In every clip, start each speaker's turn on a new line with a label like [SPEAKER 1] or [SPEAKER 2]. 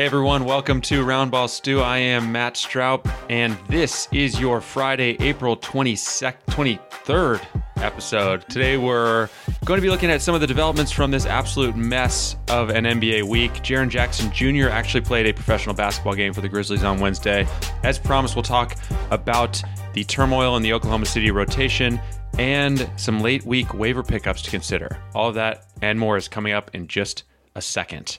[SPEAKER 1] Hey everyone, welcome to Roundball Stew. I am Matt Straub, and this is your Friday, April 22nd, 23rd episode. Today we're going to be looking at some of the developments from this absolute mess of an NBA week. Jaren Jackson Jr. actually played a professional basketball game for the Grizzlies on Wednesday. As promised, we'll talk about the turmoil in the Oklahoma City rotation and some late week waiver pickups to consider. All of that and more is coming up in just a second.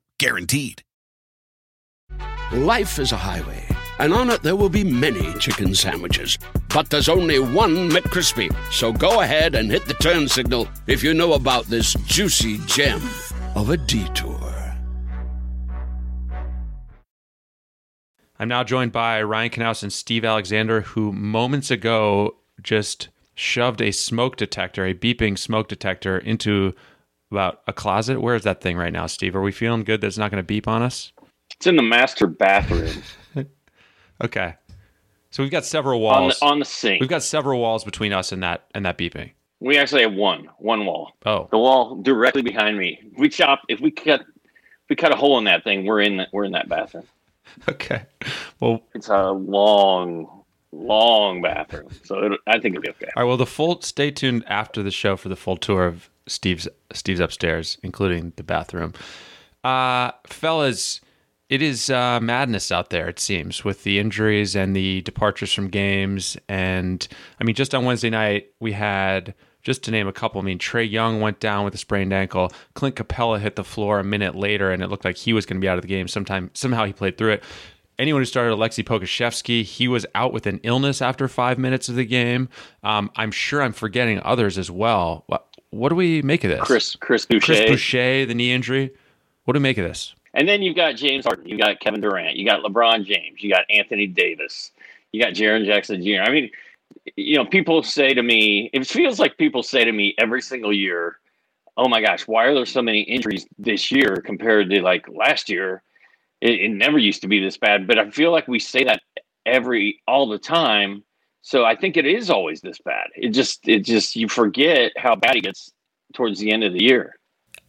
[SPEAKER 2] Guaranteed.
[SPEAKER 3] Life is a highway, and on it there will be many chicken sandwiches. But there's only one McCrispy. So go ahead and hit the turn signal if you know about this juicy gem of a detour.
[SPEAKER 1] I'm now joined by Ryan Knaus and Steve Alexander, who moments ago just shoved a smoke detector, a beeping smoke detector, into about a closet. Where is that thing right now, Steve? Are we feeling good that it's not going to beep on us?
[SPEAKER 4] It's in the master bathroom.
[SPEAKER 1] Okay. So we've got several
[SPEAKER 4] on
[SPEAKER 1] walls.
[SPEAKER 4] the, on the sink.
[SPEAKER 1] we've got several walls between us and that and that beeping.
[SPEAKER 4] we actually have one, one wall.
[SPEAKER 1] Oh,
[SPEAKER 4] The wall directly behind me. We chop. If we cut, if we cut a hole in that thing, we're in. The, we're in that bathroom.
[SPEAKER 1] okay. Well,
[SPEAKER 4] It's a long, long bathroom. So it, I think it'll be okay.
[SPEAKER 1] all right. Well, the full. Stay tuned after the show for the full tour of Steve's Steve's upstairs, including the bathroom. Uh, fellas, it is uh, madness out there. It seems with the injuries and the departures from games, and I mean, just on Wednesday night we had. Just to name a couple, I mean, Trae Young went down with a sprained ankle. Clint Capela hit the floor a minute later, and it looked like he was going to be out of the game. Sometime, somehow he played through it. Anyone who started Aleksej Pokusevski, he was out with an illness after five minutes of the game. Um, I'm sure I'm forgetting others as well. What, do we make of this?
[SPEAKER 4] Chris Chris Boucher.
[SPEAKER 1] Chris Boucher, the knee injury. What do we make of this?
[SPEAKER 4] And then you've got James Harden, you got Kevin Durant, you got LeBron James, you got Anthony Davis, you got Jaren Jackson Jr. I mean, you know, people say to me, it feels like people say to me every single year, "Oh my gosh, why are there so many injuries this year compared to like last year? It, it never used to be this bad." But I feel like we say that every all the time. So I think it is always this bad. It just, it just, you forget how bad it gets towards the end of the year.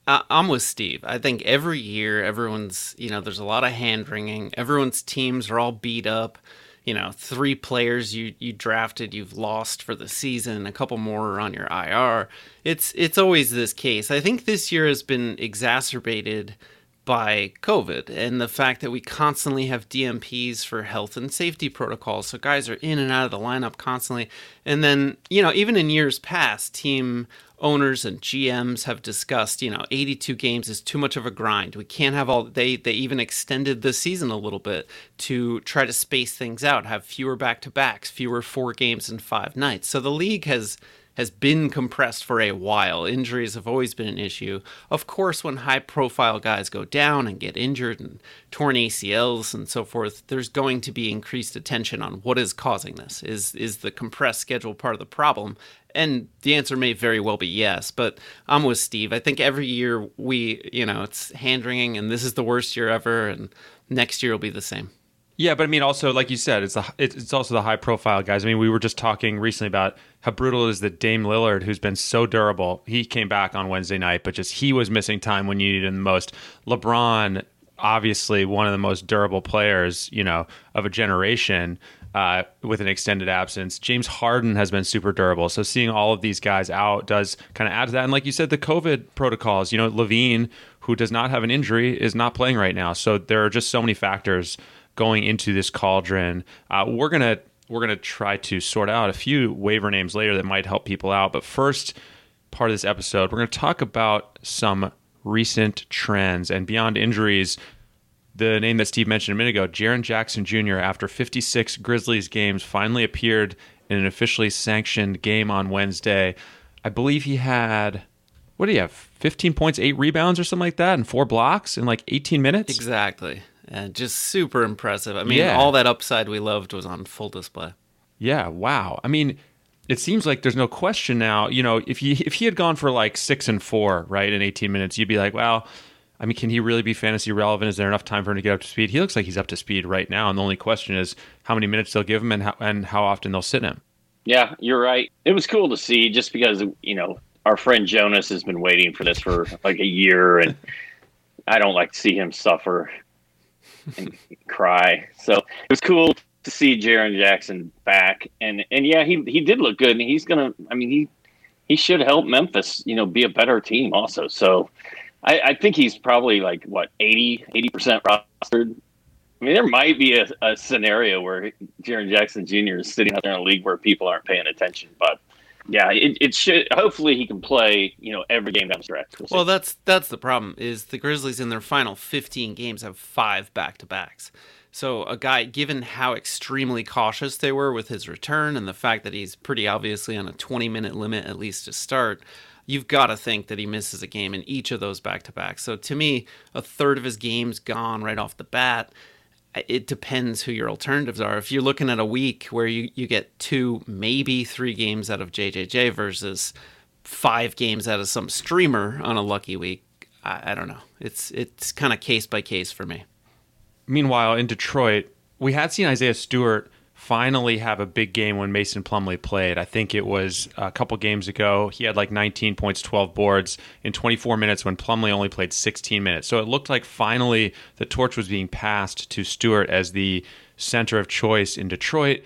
[SPEAKER 5] I'm with Steve. I think every year, everyone's, you know, there's a lot of hand wringing. Everyone's teams are all beat up. You know, three players you, you drafted, you've lost for the season. A couple more on your IR. It's it's always this case. I think this year has been exacerbated by COVID and the fact that we constantly have DNPs for health and safety protocols. So guys are in and out of the lineup constantly. And then, you know, even in years past, team owners and GMs have discussed, you know, 82 games is too much of a grind. We can't have all they they even extended the season a little bit to try to space things out, have fewer back-to-backs, fewer 4 games in 5 nights. So the league has has been compressed for a while. Injuries have always been an issue. Of course, when high profile guys go down and get injured and torn ACLs and so forth, there's going to be increased attention on what is causing this. Is is the compressed schedule part of the problem? And the answer may very well be yes, but I'm with Steve. I think every year we, you know, it's hand wringing and this is the worst year ever and next year will be the same.
[SPEAKER 1] Yeah, but I mean, also like you said, it's the it's also the high profile guys. I mean, we were just talking recently about how brutal it is that Dame Lillard, who's been so durable, he came back on Wednesday night, but just he was missing time when you needed him the most. LeBron, obviously one of the most durable players, you know, of a generation. Uh, with an extended absence. James Harden has been super durable. So seeing all of these guys out does kind of add to that. And like you said, the COVID protocols, you know, LaVine, who does not have an injury, is not playing right now. So there are just so many factors going into this cauldron. Uh, we're gonna we're gonna try to sort out a few waiver names later that might help people out. But first part of this episode, we're gonna talk about some recent trends and beyond injuries. The name that Steve mentioned a minute ago, Jaren Jackson Jr., after 56 Grizzlies games, finally appeared in an officially sanctioned game on Wednesday. I believe he had what do you have? 15 points, eight rebounds, or something like that, and four blocks in like 18 minutes?
[SPEAKER 5] Exactly and just super impressive. I mean,
[SPEAKER 1] Yeah.
[SPEAKER 5] all that upside we loved was on full display.
[SPEAKER 1] Yeah, wow. I mean, it seems like there's no question now. You know, if he if he had gone for like six and four, right, in 18 minutes, you'd be like, well, I mean, can he really be fantasy relevant? Is there enough time for him to get up to speed? He looks like he's up to speed right now, and the only question is how many minutes they'll give him and how and how often they'll sit him.
[SPEAKER 4] Yeah, you're right. It was cool to see just because, you know, our friend Jonas has been waiting for this for like a year and I don't like to see him suffer and cry. So it was cool to see Jaren Jackson back and and yeah, he he did look good and he's gonna I mean he he should help Memphis, you know, be a better team also. So I, I think he's probably like what 80 percent rostered. I mean, there might be a, a scenario where Jaren Jackson Jr. is sitting out there in a league where people aren't paying attention, but yeah, it, it should. Hopefully, he can play. You know, every game down the stretch. We'll.
[SPEAKER 5] Well, that's that's the problem. Is the Grizzlies in their final 15 games have five back to backs. So a guy, given how extremely cautious they were with his return and the fact that he's pretty obviously on a 20 minute limit at least to start, you've got to think that he misses a game in each of those back to backs. So to me, a third of his games gone right off the bat. It depends who your alternatives are. If you're looking at a week where you, you get two, maybe three games out of JJJ versus five games out of some streamer on a lucky week, I, I don't know. It's it's kind of case by case for me.
[SPEAKER 1] Meanwhile, in Detroit, we had seen Isaiah Stewart finally have a big game when Mason Plumlee played. I think it was a couple games ago. He had like 19 points, 12 boards in 24 minutes when Plumlee only played 16 minutes. So it looked like finally the torch was being passed to Stewart as the center of choice in Detroit.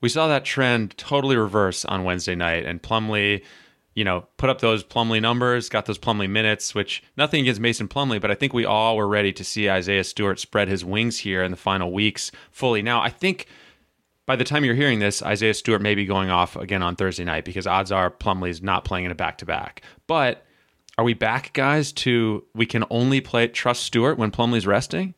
[SPEAKER 1] We saw that trend totally reverse on Wednesday night, and Plumlee you know, put up those Plumlee numbers, got those Plumlee minutes, which nothing against Mason Plumlee, but I think we all were ready to see Isaiah Stewart spread his wings here in the final weeks fully. Now, I think by the time you're hearing this, Isaiah Stewart may be going off again on Thursday night because odds are Plumlee's not playing in a back to back. But are we back, guys, to we can only play trust Stewart when Plumlee's resting?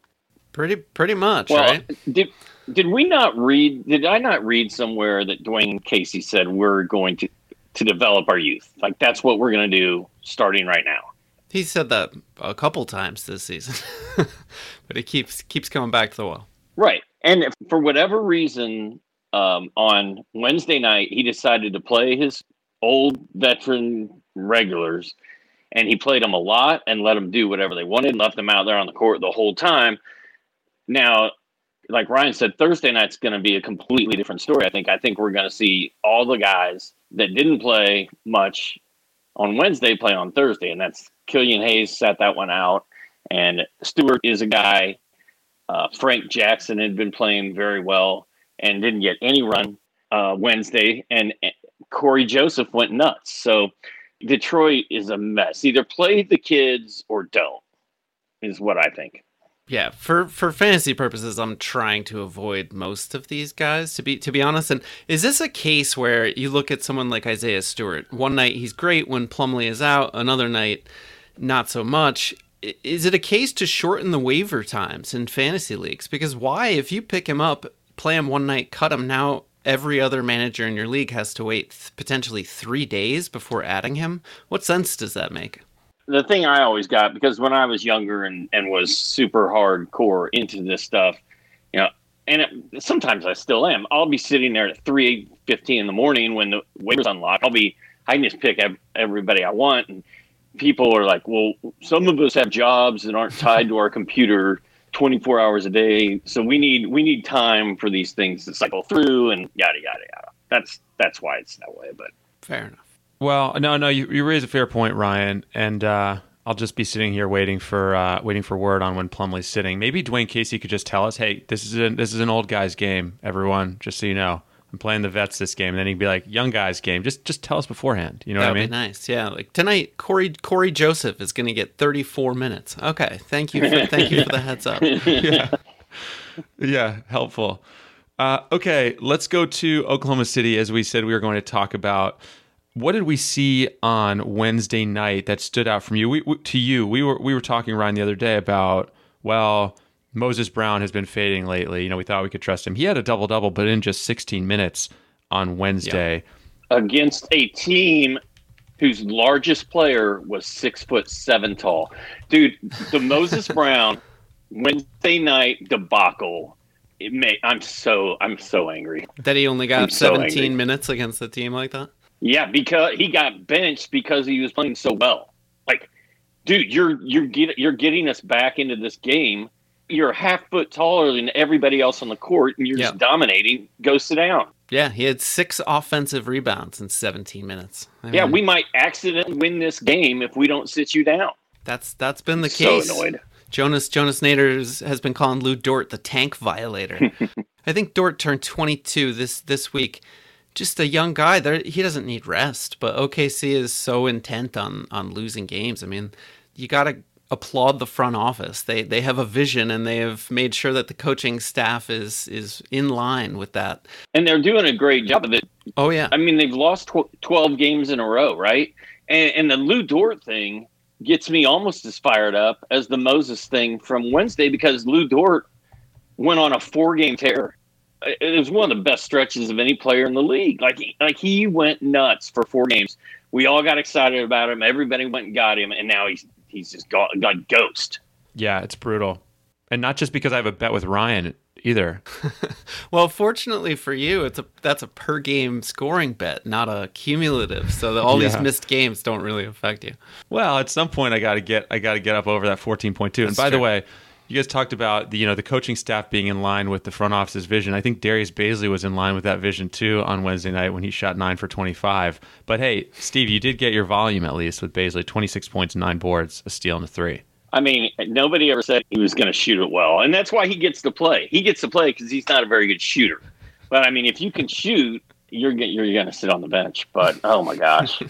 [SPEAKER 5] Pretty pretty much,
[SPEAKER 4] well,
[SPEAKER 5] right?
[SPEAKER 4] did did we not read? Did I not read somewhere that Dwane Casey said we're going to to develop our youth? Like that's what we're going to do starting right now.
[SPEAKER 5] He said that a couple times this season, but he keeps keeps coming back to the well.
[SPEAKER 4] Right. And for whatever reason, um, on Wednesday night, he decided to play his old veteran regulars, and he played them a lot and let them do whatever they wanted, left them out there on the court the whole time. Now, like Ryan said, Thursday night's going to be a completely different story. I think. I think we're going to see all the guys that didn't play much on Wednesday play on Thursday, and that's Killian Hayes sat that one out, and Stewart is a guy uh, Frank Jackson had been playing very well and didn't get any run uh, Wednesday, and Cory Joseph went nuts. So Detroit is a mess. Either play the kids or don't, is what I think.
[SPEAKER 5] Yeah, for for fantasy purposes, I'm trying to avoid most of these guys to be to be honest. And is this a case where you look at someone like Isaiah Stewart? One night he's great when Plumlee is out, another night not so much. Is it a case to shorten the waiver times in fantasy leagues? Because why, if you pick him up, play him one night, cut him now, every other manager in your league has to wait th- potentially three days before adding him. What sense does that make?
[SPEAKER 4] The thing I always got because when I was younger and, and was super hardcore into this stuff, you know, and it, sometimes I still am. I'll be sitting there at three fifteen in the morning when the waivers unlock. I'll be I can just pick everybody I want, and people are like, "Well, some of us have jobs that aren't tied to our computer 24 hours a day, so we need we need time for these things to cycle through and yada yada yada." That's that's why it's that way. But
[SPEAKER 5] fair enough.
[SPEAKER 1] Well, no, no, you, you raise a fair point, Ryan, and uh, I'll just be sitting here waiting for uh, waiting for word on when Plumlee's sitting. Maybe Dwane Casey could just tell us, "Hey, this is a, this is an old guy's game, everyone. Just so you know." I'm playing the vets this game, and then he'd be like, "Young guys game." Just just tell us beforehand. You know
[SPEAKER 5] That'd
[SPEAKER 1] what I mean?
[SPEAKER 5] Be nice. Yeah. Like tonight, Cory Cory Joseph is going to get 34 minutes. Okay. Thank you. For, thank you for the heads up.
[SPEAKER 1] yeah. Yeah. Helpful. Uh, okay, let's go to Oklahoma City. As we said, we were going to talk about what did we see on Wednesday night that stood out from you? We, we, to you, we were we were talking Ryan the other day about well Moses Brown has been fading lately. You know, we thought we could trust him. He had a double double, but in just 16 minutes on Wednesday.
[SPEAKER 4] Yeah. Against a team whose largest player was six foot seven tall. Dude, the Moses Brown Wednesday night debacle. It may I'm so I'm so angry.
[SPEAKER 5] That he only got 17 minutes against a team like that?
[SPEAKER 4] Yeah, because he got benched because he was playing so well. Like, dude, you're you're get, you're getting us back into this game you're a half foot taller than everybody else on the court and you're just dominating, go sit down.
[SPEAKER 5] Yeah, he had six offensive rebounds in 17 minutes.
[SPEAKER 4] I mean, yeah, we might accidentally win this game if we don't sit you down.
[SPEAKER 5] That's that's been the case.
[SPEAKER 4] So annoyed.
[SPEAKER 5] Jonas Jonas Nader has been calling Lu Dort the tank violator. I think Dort turned 22 this this week. Just a young guy. There, he doesn't need rest, but OKC is so intent on on losing games. I mean, you got to applaud the front office. They they have a vision and they have made sure that the coaching staff is is in line with that.
[SPEAKER 4] And they're doing a great job of it.
[SPEAKER 5] Oh yeah.
[SPEAKER 4] I mean, they've lost tw- 12 games in a row, right? And and the Lu Dort thing gets me almost as fired up as the Moses thing from Wednesday because Lu Dort went on a four-game tear. It was one of the best stretches of any player in the league. Like like he went nuts for four games. We all got excited about him. Everybody went and got him, and now he's he's just got, got ghost.
[SPEAKER 1] Yeah, it's brutal, and not just because I have a bet with Ryan either.
[SPEAKER 5] well, fortunately for you, it's a that's a per game scoring bet, not a cumulative. So all yeah. these missed games don't really affect you.
[SPEAKER 1] Well, at some point, I got to get I got to get up over that fourteen point two. And by true. the way. You guys talked about the you know the coaching staff being in line with the front office's vision. I think Darius Bazley was in line with that vision too on Wednesday night when he shot nine for twenty five. But hey, Steve, you did get your volume at least with Bazley, twenty six points, nine boards, a steal, and a three.
[SPEAKER 4] I mean, nobody ever said he was going to shoot it well, and that's why he gets to play. He gets to play because he's not a very good shooter. But I mean, if you can shoot, you're you're going to sit on the bench. But oh my gosh.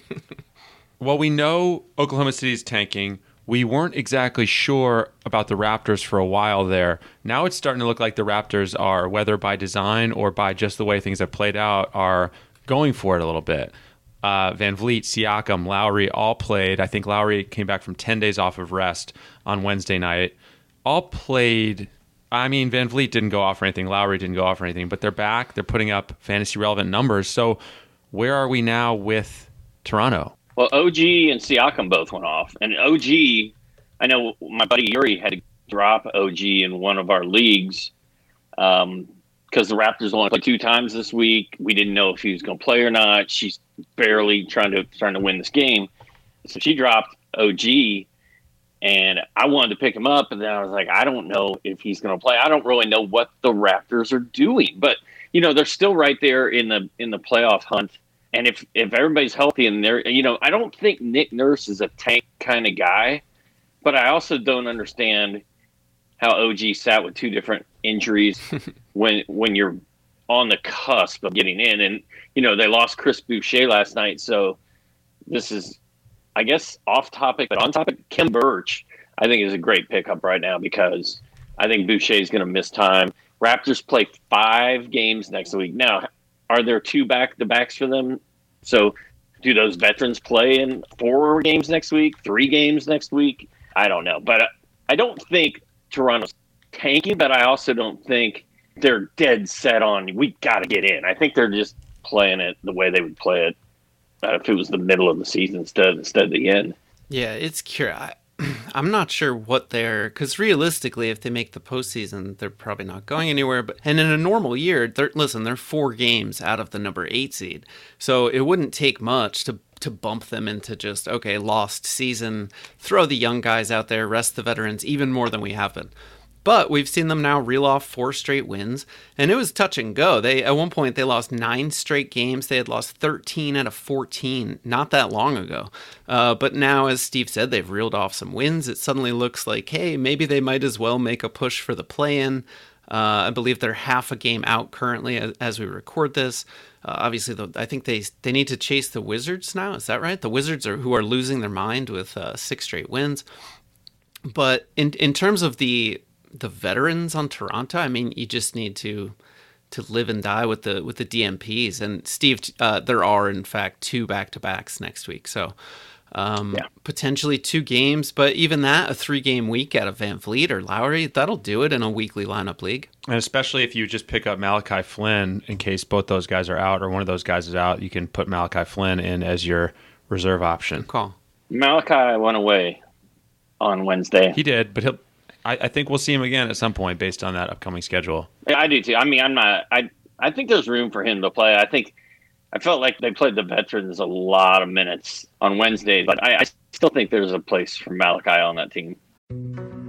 [SPEAKER 1] well, we know Oklahoma City's tanking we weren't exactly sure about the Raptors for a while there. Now it's starting to look like the Raptors are, whether by design or by just the way things have played out, are going for it a little bit. Uh, VanVleet, Siakam, Lowry all played. I think Lowry came back from 10 days off of rest on Wednesday night. All played. I mean, VanVleet didn't go off or anything. Lowry didn't go off or anything, but they're back. They're putting up fantasy relevant numbers. So, where are we now with Toronto?
[SPEAKER 4] Well, OG and Siakam both went off, and OG, I know my buddy Yuri had to drop OG in one of our leagues because um, the Raptors only played two times this week. We didn't know if he was going to play or not. She's barely trying to trying to win this game, so she dropped OG, and I wanted to pick him up, and then I was like, I don't know if he's going to play. I don't really know what the Raptors are doing, but you know they're still right there in the in the playoff hunt and if if everybody's healthy and they're, you know, I don't think Nick Nurse is a tank kind of guy, but I also don't understand how OG sat with two different injuries when when you're on the cusp of getting in. And you know, they lost Chris Boucher last night, so this is, I guess, off topic but on topic. Khem Birch, I think, is a great pickup right now because I think Boucher is going to miss time. Raptors play five games next week. Now, are there two back to backs for them? So do those veterans play in four games next week, three games next week? I don't know, but I don't think Toronto's tanking, but I also don't think they're dead set on we got to get in. I think they're just playing it the way they would play it uh, if it was the middle of the season instead instead of the end.
[SPEAKER 5] Yeah, it's curious. I'm not sure what they're because realistically, if they make the postseason, they're probably not going anywhere. But and in a normal year, they're listen, they're four games out of the number eight seed, so it wouldn't take much to to bump them into just okay, lost season. Throw the young guys out there, rest the veterans even more than we have been. But we've seen them now reel off four straight wins, and it was touch and go. They at one point they lost nine straight games. They had lost 13 out of 14 not that long ago. Uh, but now, as Steve said, they've reeled off some wins. It suddenly looks like, hey, maybe they might as well make a push for the play-in. Uh, I believe they're half a game out currently as, as we record this. Uh, obviously, the, I think they they need to chase the Wizards now. Is that right? The Wizards are who are losing their mind with uh, six straight wins. But in in terms of the the veterans on Toronto. I mean, you just need to to live and die with the with the DNPs. And Steve, uh, there are in fact two back to backs next week, so um, yeah. potentially two games. But even that, a three game week out of VanVleet or Lowry, that'll do it in a weekly lineup league.
[SPEAKER 1] And especially if you just pick up Malachi Flynn in case both those guys are out or one of those guys is out, you can put Malachi Flynn in as your reserve option.
[SPEAKER 5] Good call.
[SPEAKER 4] Malachi went away on Wednesday.
[SPEAKER 1] He did, but he'll I, I, think we'll see him again at some point based on that upcoming schedule.
[SPEAKER 4] Yeah, I do too. I mean, I'm not. I I think there's room for him to play. I think I felt like they played the veterans a lot of minutes on Wednesday, but I, I still think there's a place for Malachi on that team.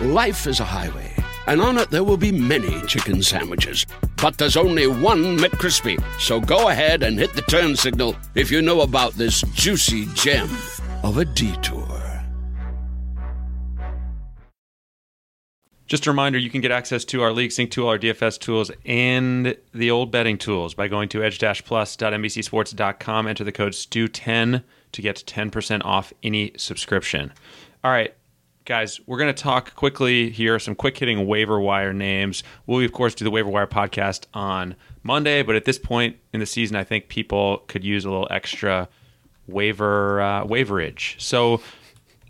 [SPEAKER 3] Life is a highway, and on it there will be many chicken sandwiches. But there's only one McCrispy. So go ahead and hit the turn signal if you know about this juicy gem of a detour.
[SPEAKER 1] Just a reminder, you can get access to our League Sync tool, our DFS tools, and the old betting tools by going to edge-plus.nbcsports.com. Enter the code STU10 to get 10% off any subscription. All right, guys, we're going to talk quickly here, some quick hitting waiver wire names. We'll, of course, do the waiver wire podcast on Monday, but at this point in the season, I think people could use a little extra waiver uh, waiverage. So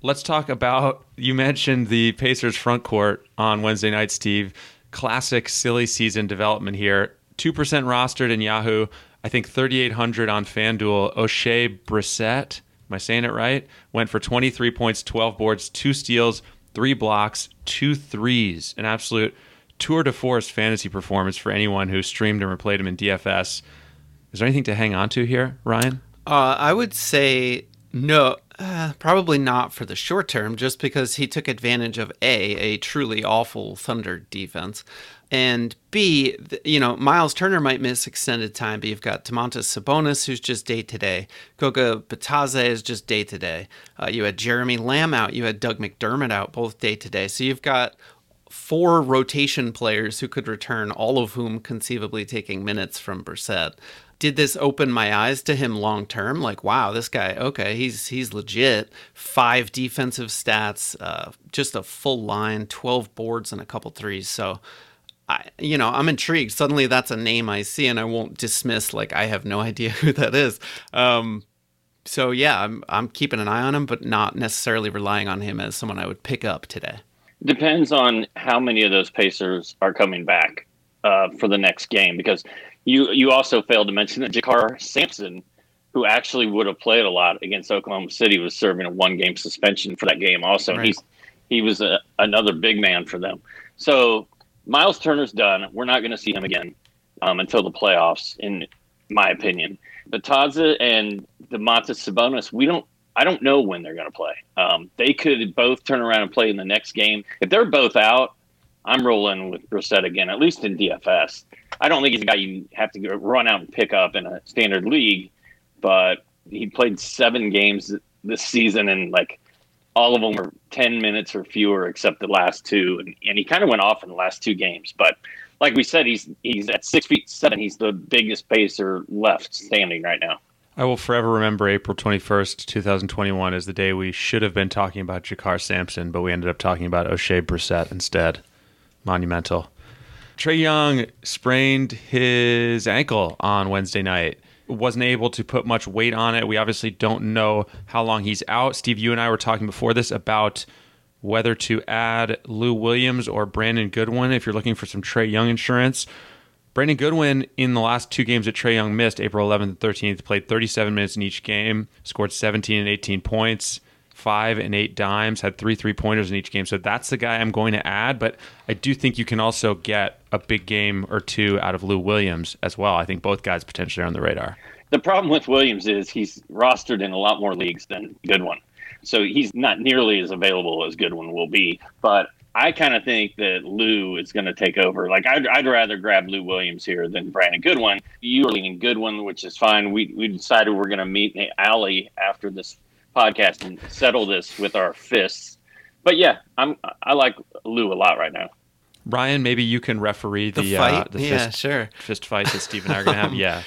[SPEAKER 1] let's talk about you mentioned the Pacers front court on Wednesday night, Steve. Classic silly season development here. 2% rostered in Yahoo. I think 3,800 on FanDuel. Oshae Brissett Am I saying it right? Went for 23 points, 12 boards, two steals, three blocks, two threes. An absolute tour de force fantasy performance for anyone who streamed and replayed him in DFS. Is there anything to hang on to here, Ryan?
[SPEAKER 5] Uh, I would say no, uh, probably not for the short term, just because he took advantage of A, a truly awful Thunder defense, and B, you know, Miles Turner might miss extended time, but you've got Domantas Sabonis, who's just day to day. Goga Bitadze is just day to day. You had Jeremy Lamb out. You had Doug McDermott out, both day to day. So you've got four rotation players who could return, all of whom conceivably taking minutes from Brissett. Did this open my eyes to him long term? Like, wow, this guy, okay, he's he's legit. Five defensive stats, uh, just a full line, twelve boards, and a couple threes. So I, you know, I'm intrigued. Suddenly, that's a name I see, and I won't dismiss like I have no idea who that is. Um, so yeah, I'm I'm keeping an eye on him, but not necessarily relying on him as someone I would pick up today.
[SPEAKER 4] Depends on how many of those Pacers are coming back uh, for the next game, because you you also failed to mention that JaKarr Sampson, who actually would have played a lot against Oklahoma City, was serving a one game suspension for that game. Also, right. he's he was a, another big man for them. So Miles Turner's done. We're not going to see him again um, until the playoffs, in my opinion. But Bitadze and Domantas Sabonis, we don't. I don't know when they're going to play. Um, they could both turn around and play in the next game. If they're both out, I'm rolling with Brissett again, at least in DFS. I don't think he's a guy you have to run out and pick up in a standard league, but he played seven games this season and like all of them were 10 minutes or fewer except the last two and, and he kind of went off in the last two games but like we said he's he's at six feet seven he's the biggest pacer left standing right now
[SPEAKER 1] I will forever remember April 21st, 2021 as the day we should have been talking about JaKarr Sampson, but we ended up talking about Oshae Brissett instead. Monumental. Trae Young sprained his ankle on Wednesday night wasn't able to put much weight on it. We obviously don't know how long he's out. Steve, you and I were talking before this about whether to add Lou Williams or Brandon Goodwin if you're looking for some Trae Young insurance. Brandon Goodwin in the last two games that Trae Young missed, April 11th and 13th, played 37 minutes in each game, scored 17 and 18 points, five and eight dimes, had three three pointers in each game. So that's the guy I'm going to add. But I do think you can also get a big game or two out of Lou Williams as well. I think both guys potentially are on the radar.
[SPEAKER 4] The problem with Williams is he's rostered in a lot more leagues than Goodwin. So he's not nearly as available as Goodwin will be. But I kind of think that Lou is going to take over. Like I'd, I'd rather grab Lou Williams here than Brandon Goodwin. You are leaning Goodwin, which is fine. We we decided we're going to meet alley after this podcast and settle this with our fists. But yeah, I'm I like Lou a lot right now.
[SPEAKER 1] Ryan, maybe you can referee the,
[SPEAKER 5] the fight.
[SPEAKER 1] Uh, the
[SPEAKER 5] yeah,
[SPEAKER 1] fist,
[SPEAKER 5] sure.
[SPEAKER 1] Fist fight that Steve and I are going to have. Yeah.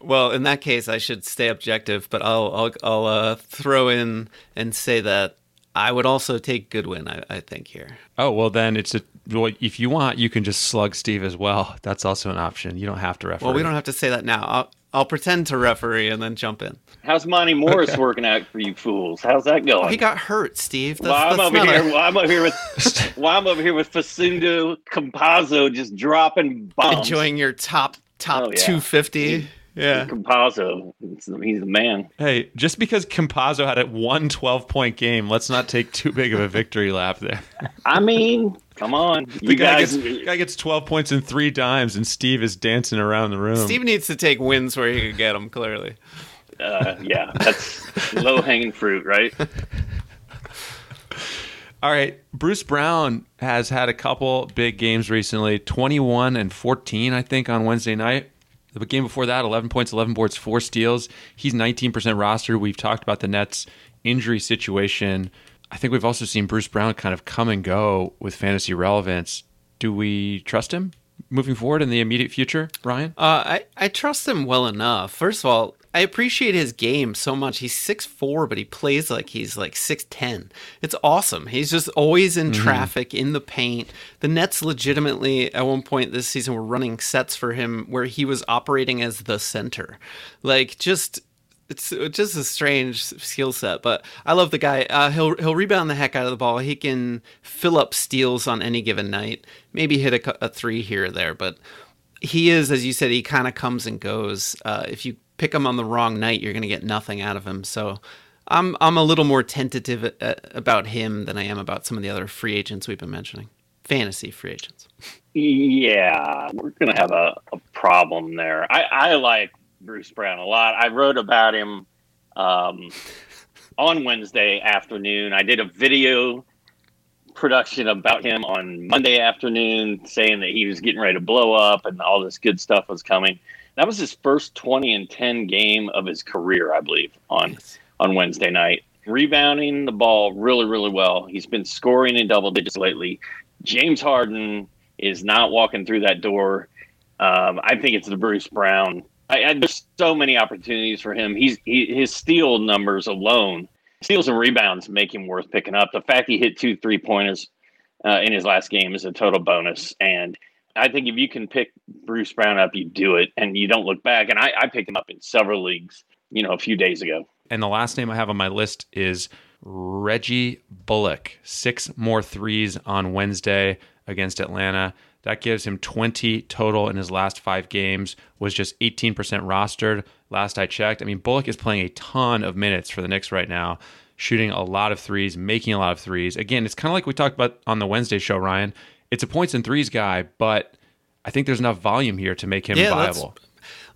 [SPEAKER 5] Well, in that case, I should stay objective, but I'll I'll, I'll uh, throw in and say that I would also take Goodwin. I, I think here.
[SPEAKER 1] Oh well, then it's a well. If you want, you can just slug Steve as well. That's also an option. You don't have to referee.
[SPEAKER 5] Well, we don't have to say that now. I'll, I'll pretend to referee and then jump in.
[SPEAKER 4] How's Monty Morris okay. working out for you fools? How's that going?
[SPEAKER 5] He got hurt, Steve.
[SPEAKER 4] That's, well, I'm over here. A... Well, I'm over here with. well, I'm over here with Facundo Campazzo just dropping bombs.
[SPEAKER 5] Enjoying your top top oh, yeah. 250. Yeah.
[SPEAKER 4] Campazzo, he's the man.
[SPEAKER 1] Hey, just because Campazzo had a one 12 point game, let's not take too big of a victory lap there.
[SPEAKER 4] I mean, come on.
[SPEAKER 1] You the guy guys. Gets, guy gets 12 points in three dimes, and Steve is dancing around the room.
[SPEAKER 5] Steve needs to take wins where he can get them, clearly.
[SPEAKER 4] Uh, yeah, that's low hanging fruit, right?
[SPEAKER 1] All right, Bruce Brown has had a couple big games recently 21 and 14, I think, on Wednesday night. The game before that, 11 points, 11 boards, four steals. He's 19% rostered. We've talked about the Nets' injury situation. I think we've also seen Bruce Brown kind of come and go with fantasy relevance. Do we trust him moving forward in the immediate future, Ryan?
[SPEAKER 5] Uh, I, I trust him well enough. First of all, I appreciate his game so much. He's six four, but he plays like he's like 6'10. It's awesome. He's just always in mm-hmm. traffic, in the paint. The Nets legitimately, at one point this season, were running sets for him where he was operating as the center. Like, just it's just a strange skill set, but I love the guy. Uh, he'll he'll rebound the heck out of the ball. He can fill up steals on any given night. Maybe hit a, a three here or there, but he is, as you said, he kind of comes and goes. Uh, if you pick him on the wrong night, you're going to get nothing out of him. So I'm I'm a little more tentative uh, about him than I am about some of the other free agents we've been mentioning, fantasy free agents.
[SPEAKER 4] Yeah, we're going to have a, a, problem there. I, I like Bruce Brown a lot. I wrote about him um, on Wednesday afternoon. I did a video production about him on Monday afternoon, saying that he was getting ready to blow up and all this good stuff was coming. That was his first 20 and 10 game of his career, I believe, on on Wednesday night. Rebounding the ball really, really well. He's been scoring in double digits lately. James Harden is not walking through that door. Um, I think it's the Bruce Brown. I, I, there's so many opportunities for him. He's he, his steal numbers alone, steals and rebounds make him worth picking up. The fact he hit two three pointers uh, in his last game is a total bonus. And I think if you can pick Bruce Brown up, you do it, and you don't look back. And I, I picked him up in several leagues, you know, a few days ago.
[SPEAKER 1] And the last name I have on my list is Reggie Bullock. Six more threes on Wednesday against Atlanta. That gives him 20 total in his last five games, was just 18% rostered last I checked. I mean, Bullock is playing a ton of minutes for the Knicks right now, shooting a lot of threes, making a lot of threes. Again, it's kind of like we talked about on the Wednesday show, Ryan it's a points and threes guy, but I think there's enough volume here to make him
[SPEAKER 5] Yeah, that's-
[SPEAKER 1] viable.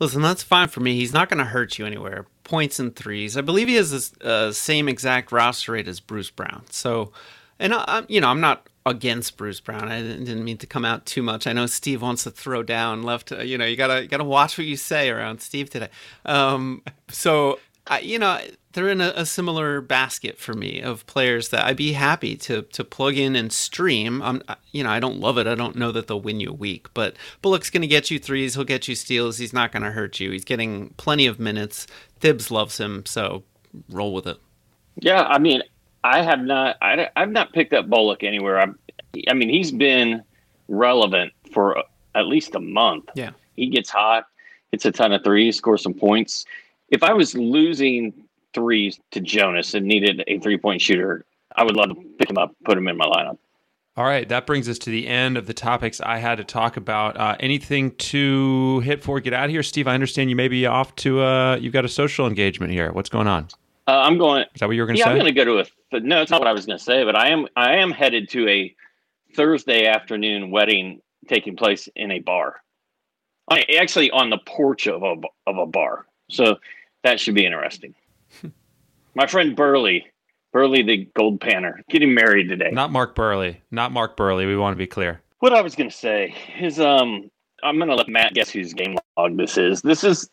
[SPEAKER 5] Listen, that's fine for me. He's not going to hurt you anywhere. Points and threes. I believe he has the uh, same exact roster rate as Bruce Brown. So, and I, I'm, you know, I'm not against Bruce Brown. I didn't, didn't mean to come out too much. I know Steve wants to throw down left. uh, You know, you gotta you gotta watch what you say around Steve today. Um, so, I, you know, they're in a, a similar basket for me of players that I'd be happy to to plug in and stream. I'm, you know, I don't love it. I don't know that they'll win you a week, but Bullock's going to get you threes. He'll get you steals. He's not going to hurt you. He's getting plenty of minutes. Thibs loves him, so roll with it.
[SPEAKER 4] Yeah, I mean, I have not, I, I've not picked up Bullock anywhere. I'm, I mean, he's been relevant for uh, at least a month.
[SPEAKER 5] Yeah.
[SPEAKER 4] He gets hot, hits a ton of threes, scores some points. If I was losing threes to Jonas and needed a three point shooter, I would love to pick him up, put him in my lineup.
[SPEAKER 1] All right, that brings us to the end of the topics I had to talk about. Uh, anything to hit for? get out of here, Steve? I understand you may be off to. Uh, you've got a social engagement here. What's going on?
[SPEAKER 4] Uh, I'm going.
[SPEAKER 1] Is that what you were going to
[SPEAKER 4] Yeah,
[SPEAKER 1] say?
[SPEAKER 4] I'm going to go to a. No, it's not what I was going to say, but I am. I am headed to a Thursday afternoon wedding taking place in a bar. I, actually, on the porch of a of a bar. So that should be interesting. My friend Burley, Burley the Gold Panner, getting married today.
[SPEAKER 1] Not Mark Buehrle. Not Mark Buehrle. We want to be clear.
[SPEAKER 4] what I was going to say is, um, I'm going to let Matt guess whose game log this is. This is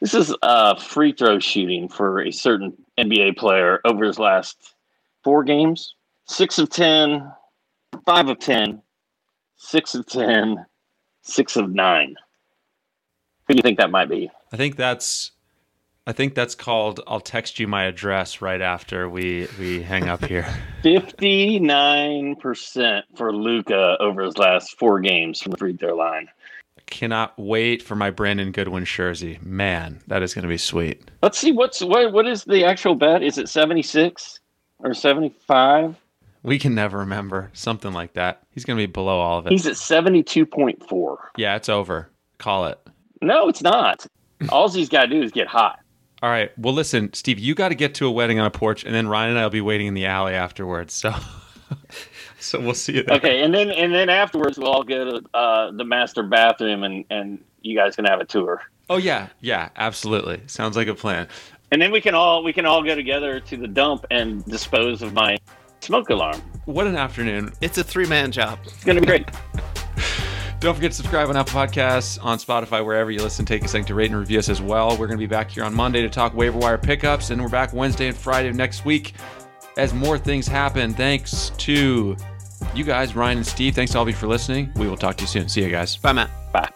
[SPEAKER 4] this is uh, free throw shooting for a certain NBA player over his last four games: six of ten, five of ten, six of ten, six of nine. Who do you think that might be?
[SPEAKER 1] I think that's. I think that's called. I'll text you my address right after we we hang up here.
[SPEAKER 4] Fifty-nine percent for Luka over his last four games from the free throw line.
[SPEAKER 1] Cannot wait for my Brandon Goodwin jersey. Man, that is going to be sweet.
[SPEAKER 4] Let's see what's what. What is the actual bet? Is it seventy-six or seventy-five?
[SPEAKER 1] We can never remember something like that. He's going to be below all of it.
[SPEAKER 4] He's at seventy-two point four.
[SPEAKER 1] yeah, it's over. Call it.
[SPEAKER 4] No, it's not. All he's got to do is get hot.
[SPEAKER 1] All right. Well, listen, Steve, you got to get to a wedding on a porch, and then Ryan and I will be waiting in the alley afterwards. So, so we'll see you there.
[SPEAKER 4] Okay, and then and then afterwards we'll all go to uh, the master bathroom and and you guys can have a tour.
[SPEAKER 1] Oh yeah, yeah, absolutely. Sounds like a plan.
[SPEAKER 4] And then we can all we can all go together to the dump and dispose of my smoke alarm.
[SPEAKER 1] What an afternoon.
[SPEAKER 5] It's a three man job.
[SPEAKER 4] It's gonna be great.
[SPEAKER 1] Don't forget to subscribe on Apple Podcasts, on Spotify, wherever you listen. Take a second to rate and review us as well. We're going to be back here on Monday to talk waiver wire pickups, and we're back Wednesday and Friday of next week as more things happen. Thanks to you guys, Ryan and Steve. Thanks to all of you for listening. We will talk to you soon. See you guys.
[SPEAKER 5] Bye, Matt.
[SPEAKER 4] Bye.